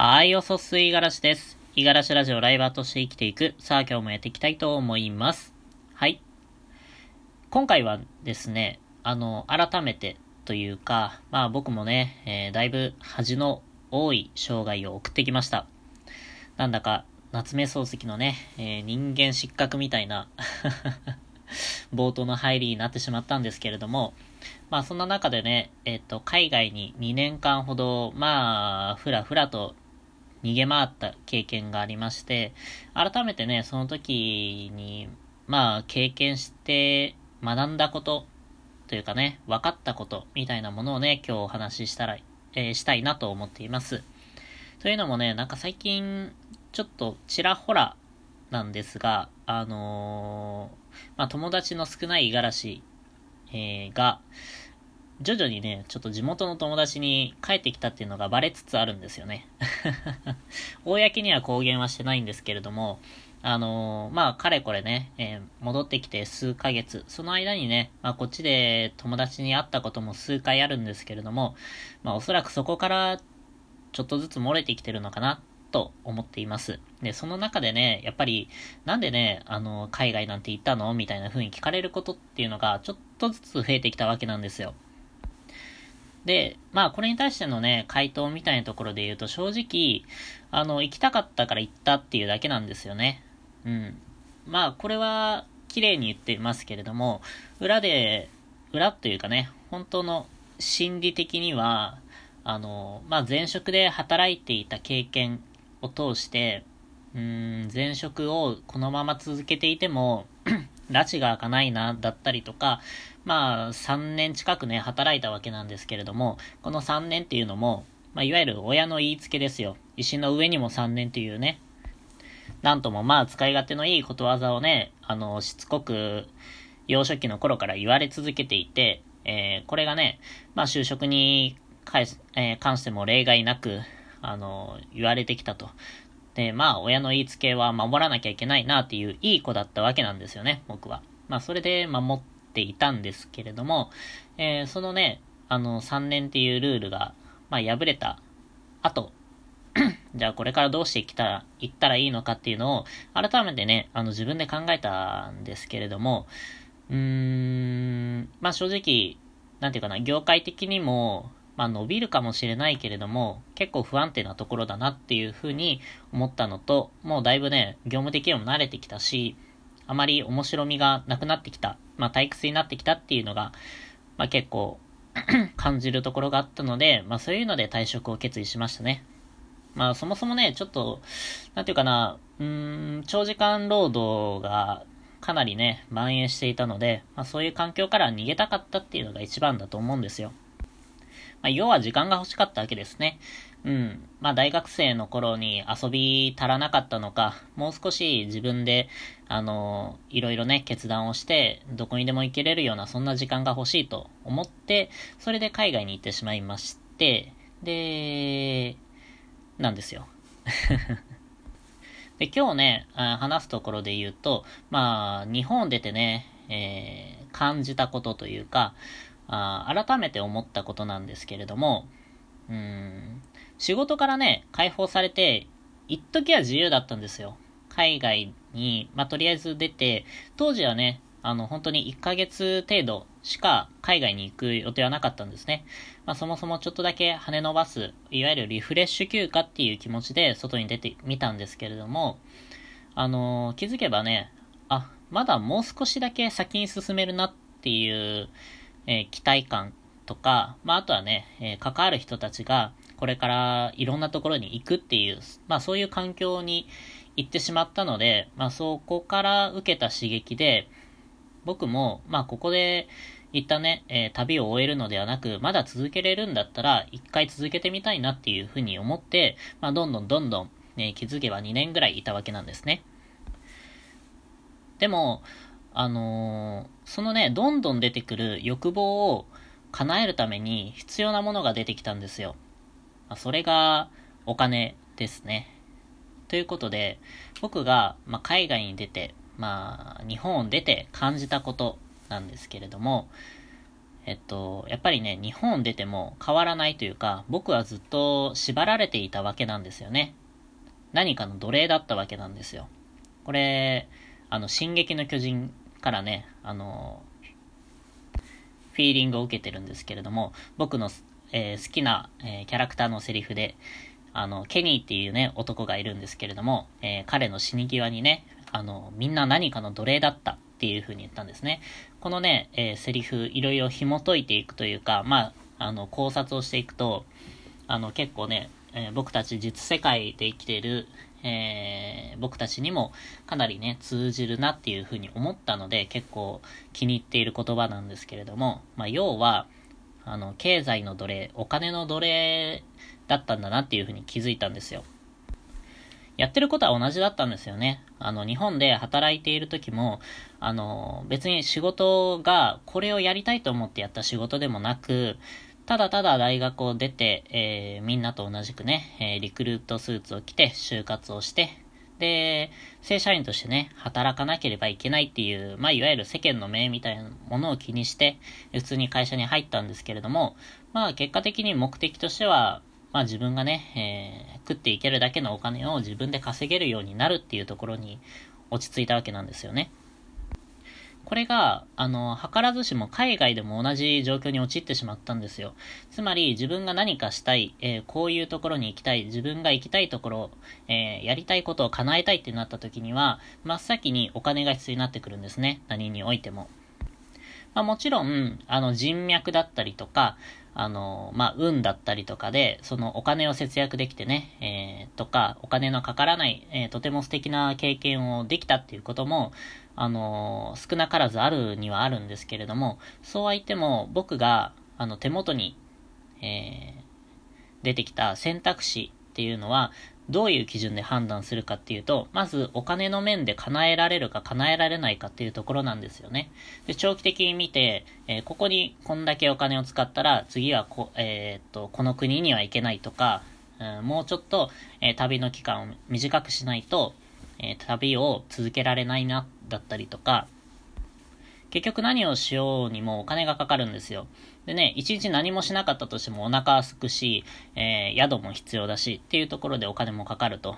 はい、おそすいがらしです。いがらしラジオライバーとして生きていく。さあ、今日もやっていきたいと思います。はい。今回はですね、あの、改めてというか、まあ僕もね、えー、だいぶ恥の多い生涯を送ってきました。なんだか、夏目漱石のね、えー、人間失格みたいな 冒頭の入りになってしまったんですけれども、まあそんな中でね、えっ、ー、と、海外に2年間ほど、まあ、ふらふらと逃げ回った経験がありまして、改めてね、その時に、まあ、経験して学んだことというかね、分かったことみたいなものをね、今日お話ししたら、えー、したいなと思っています。というのもね、なんか最近、ちょっとちらほらなんですが、あのー、まあ、友達の少ない五十嵐、えー、が、徐々にね、ちょっと地元の友達に帰ってきたっていうのがバレつつあるんですよね。公には公言はしてないんですけれども、あのー、まあ、かれこれね、えー、戻ってきて数ヶ月、その間にね、まあ、こっちで友達に会ったことも数回あるんですけれども、まあ、おそらくそこからちょっとずつ漏れてきてるのかな、と思っています。で、その中でね、やっぱり、なんでね、あの、海外なんて行ったのみたいな風に聞かれることっていうのが、ちょっとずつ増えてきたわけなんですよ。で、まあこれに対してのね、回答みたいなところで言うと正直、あの、行きたかったから行ったっていうだけなんですよね。うん。まあこれは綺麗に言ってますけれども、裏で、裏というかね、本当の心理的には、あの、まあ前職で働いていた経験を通して、うん、前職をこのまま続けていても、拉致が開かないな、だったりとか、まあ、3年近くね、働いたわけなんですけれども、この3年っていうのも、まあ、いわゆる親の言いつけですよ。石の上にも3年というね、なんともまあ、使い勝手のいいことわざをね、あの、しつこく、幼少期の頃から言われ続けていて、えー、これがね、まあ、就職に関、えー、関しても例外なく、あの、言われてきたと。で、まあ、親の言いつけは守らなきゃいけないなっていういい子だったわけなんですよね、僕は。まあ、それで守っていたんですけれども、えー、そのね、あの、3年っていうルールが、まあ、破れた後、じゃあこれからどうしていったら、いったらいいのかっていうのを、改めてね、あの、自分で考えたんですけれども、うーん、まあ、正直、なんていうかな、業界的にも、まあ、伸びるかもしれないけれども、結構不安定なところだなっていうふうに思ったのと、もうだいぶね、業務的にも慣れてきたし、あまり面白みがなくなってきた、まあ退屈になってきたっていうのが、まあ結構 感じるところがあったので、まあそういうので退職を決意しましたね。まあそもそもね、ちょっと、なんていうかな、うん、長時間労働がかなりね、蔓延していたので、まあそういう環境から逃げたかったっていうのが一番だと思うんですよ。まあ要は時間が欲しかったわけですね。うん。まあ大学生の頃に遊び足らなかったのか、もう少し自分で、あの、いろいろね、決断をして、どこにでも行けれるような、そんな時間が欲しいと思って、それで海外に行ってしまいまして、で、なんですよ。で、今日ね、話すところで言うと、まあ、日本出てね、えー、感じたことというか、あ改めて思ったことなんですけれども、うん、仕事からね、解放されて、一時は自由だったんですよ。海外に、まあ、とりあえず出て、当時はね、あの、本当に1ヶ月程度しか海外に行く予定はなかったんですね。まあ、そもそもちょっとだけ跳ね伸ばす、いわゆるリフレッシュ休暇っていう気持ちで外に出てみたんですけれども、あのー、気づけばね、あ、まだもう少しだけ先に進めるなっていう、えー、期待感とか、まあ、あとはね、えー、関わる人たちが、これからいろんなところに行くっていう、まあそういう環境に行ってしまったので、まあそこから受けた刺激で、僕も、まあここで一旦ね、えー、旅を終えるのではなく、まだ続けれるんだったら、一回続けてみたいなっていうふうに思って、まあどんどんどんどん、ね、気づけば2年ぐらいいたわけなんですね。でも、あのー、そのね、どんどん出てくる欲望を叶えるために必要なものが出てきたんですよ。ま、それがお金ですね。ということで、僕が、ま、海外に出て、まあ、日本を出て感じたことなんですけれども、えっと、やっぱりね、日本出ても変わらないというか、僕はずっと縛られていたわけなんですよね。何かの奴隷だったわけなんですよ。これ、あの、進撃の巨人からね、あの、フィーリングを受けてるんですけれども、僕の、えー、好きな、えー、キャラクターのセリフで、あの、ケニーっていうね、男がいるんですけれども、えー、彼の死に際にね、あの、みんな何かの奴隷だったっていう風に言ったんですね。このね、えー、セリフ、いろいろ紐解いていくというか、まあ、あの、考察をしていくと、あの、結構ね、え、僕たち実世界で生きている、えー、僕たちにもかなりね、通じるなっていうふうに思ったので、結構気に入っている言葉なんですけれども、まあ、要は、あの、経済の奴隷、お金の奴隷だったんだなっていうふうに気づいたんですよ。やってることは同じだったんですよね。あの、日本で働いている時も、あの、別に仕事がこれをやりたいと思ってやった仕事でもなく、ただただ大学を出て、えー、みんなと同じくね、えー、リクルートスーツを着て、就活をして、で、正社員としてね、働かなければいけないっていう、まあ、いわゆる世間の目みたいなものを気にして、普通に会社に入ったんですけれども、まあ、結果的に目的としては、まあ自分がね、えー、食っていけるだけのお金を自分で稼げるようになるっていうところに落ち着いたわけなんですよね。これが、あの、図らずしも海外でも同じ状況に陥ってしまったんですよ。つまり、自分が何かしたい、えー、こういうところに行きたい、自分が行きたいところ、えー、やりたいことを叶えたいってなった時には、真っ先にお金が必要になってくるんですね。何においても。まあ、もちろん、あの、人脈だったりとか、あの、まあ、運だったりとかで、そのお金を節約できてね、えー、とか、お金のかからない、えー、とても素敵な経験をできたっていうことも、あの、少なからずあるにはあるんですけれども、そうは言っても、僕が、あの、手元に、えー、出てきた選択肢っていうのは、どういう基準で判断するかっていうと、まずお金の面で叶えられるか叶えられないかっていうところなんですよね。で、長期的に見て、えー、ここにこんだけお金を使ったら、次はこ、えー、っと、この国には行けないとか、うん、もうちょっと、えー、旅の期間を短くしないと、え旅を続けられないな、だったりとか、結局何をしようにもお金がかかるんですよ。でね、一日何もしなかったとしてもお腹はすくし、えー、宿も必要だしっていうところでお金もかかると。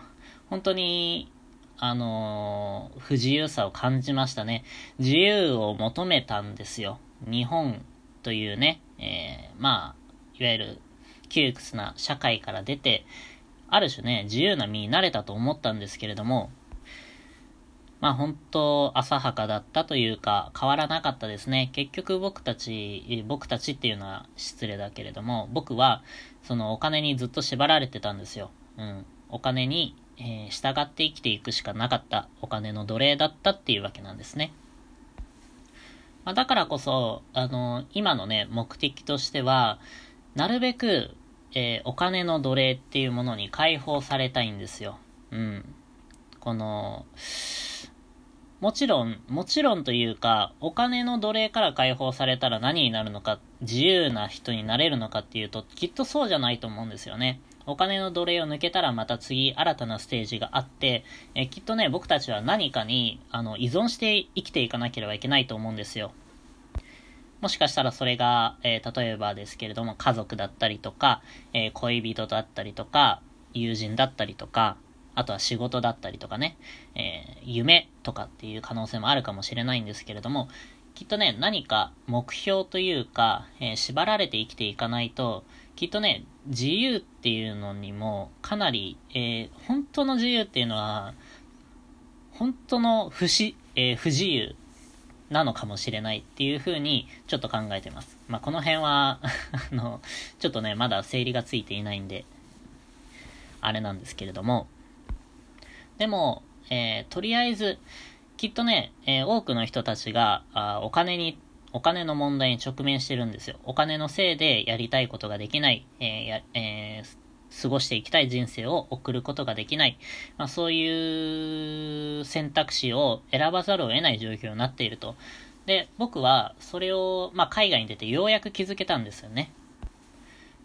本当に、あのー、不自由さを感じましたね。自由を求めたんですよ。日本というね、えー、まあ、いわゆる窮屈な社会から出て、ある種ね、自由な身になれたと思ったんですけれども、まあ本当浅はかだったというか変わらなかったですね。結局僕たち、僕たちっていうのは失礼だけれども、僕はそのお金にずっと縛られてたんですよ。うん。お金に、えー、従って生きていくしかなかったお金の奴隷だったっていうわけなんですね。まあ、だからこそ、あの、今のね、目的としては、なるべく、えー、お金の奴隷っていうものに解放されたいんですよ。うん。この、もちろん、もちろんというか、お金の奴隷から解放されたら何になるのか、自由な人になれるのかっていうと、きっとそうじゃないと思うんですよね。お金の奴隷を抜けたらまた次新たなステージがあって、えきっとね、僕たちは何かにあの依存して生きていかなければいけないと思うんですよ。もしかしたらそれが、えー、例えばですけれども、家族だったりとか、えー、恋人だったりとか、友人だったりとか、あとは仕事だったりとかね、えー、夢とかっていう可能性もあるかもしれないんですけれども、きっとね、何か目標というか、えー、縛られて生きていかないと、きっとね、自由っていうのにもかなり、えー、本当の自由っていうのは、本当の不し、えー、不自由なのかもしれないっていうふうにちょっと考えてます。まあ、この辺は あの、ちょっとね、まだ整理がついていないんで、あれなんですけれども、でも、えー、とりあえず、きっとね、えー、多くの人たちがあお金に、お金の問題に直面してるんですよ。お金のせいでやりたいことができない、えー、え、過ごしていきたい人生を送ることができない、まあ、そういう選択肢を選ばざるを得ない状況になっていると。で、僕はそれを、まあ、海外に出てようやく気づけたんですよね。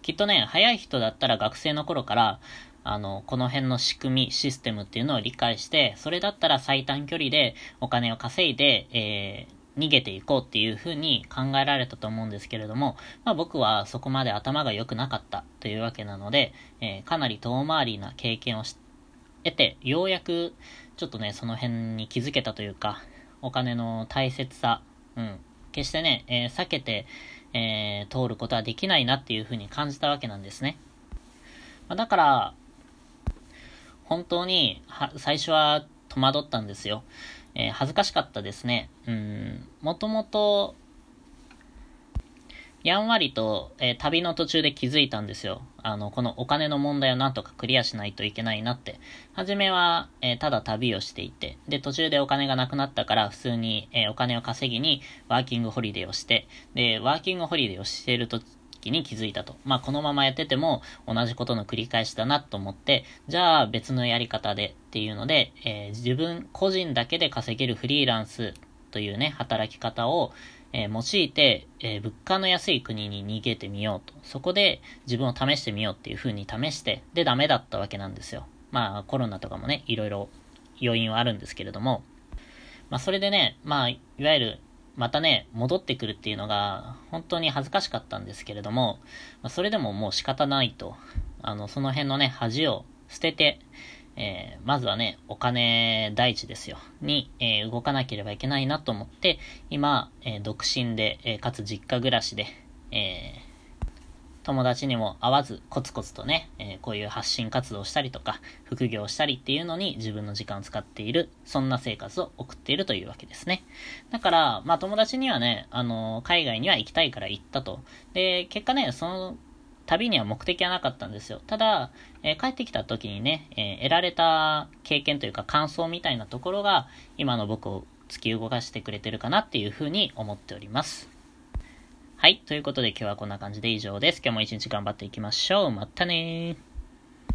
きっとね、早い人だったら学生の頃から、あの、この辺の仕組み、システムっていうのを理解して、それだったら最短距離でお金を稼いで、えー、逃げていこうっていうふうに考えられたと思うんですけれども、まあ僕はそこまで頭が良くなかったというわけなので、えー、かなり遠回りな経験を得て、ようやくちょっとね、その辺に気づけたというか、お金の大切さ、うん、決してね、えー、避けて、えー、通ることはできないなっていうふうに感じたわけなんですね。まあ、だから、本当に、は、最初は戸惑ったんですよ。えー、恥ずかしかったですね。うん、もともと、やんわりと、えー、旅の途中で気づいたんですよ。あの、このお金の問題をなんとかクリアしないといけないなって。はじめは、えー、ただ旅をしていて、で、途中でお金がなくなったから普通に、えー、お金を稼ぎにワーキングホリデーをして、で、ワーキングホリデーをしているとに気づいたと。まあ、このままやってても同じことの繰り返しだなと思って、じゃあ別のやり方でっていうので、え自分個人だけで稼げるフリーランスというね、働き方を、えー、用いて、えー、物価の安い国に逃げてみようと。そこで自分を試してみようっていう風に試して、で、ダメだったわけなんですよ。まあ、コロナとかもね、いろいろ要因はあるんですけれども、まあ、それでね、まあ、いわゆる、またね、戻ってくるっていうのが、本当に恥ずかしかったんですけれども、ま、それでももう仕方ないと、あの、その辺のね、恥を捨てて、えー、まずはね、お金第一ですよ。に、えー、動かなければいけないなと思って、今、えー、独身で、えかつ実家暮らしで、え友達にも会わず、コツコツとね、えこういう発信活動したりとか、副業したりっていうのに自分の時間を使っている、そんな生活を送っているというわけですね。だから、まあ友達にはね、あの海外には行きたいから行ったと。で、結果ね、その旅には目的はなかったんですよ。ただ、えー、帰ってきた時にね、えー、得られた経験というか感想みたいなところが、今の僕を突き動かしてくれてるかなっていうふうに思っております。はい。ということで今日はこんな感じで以上です。今日も一日頑張っていきましょう。またねー。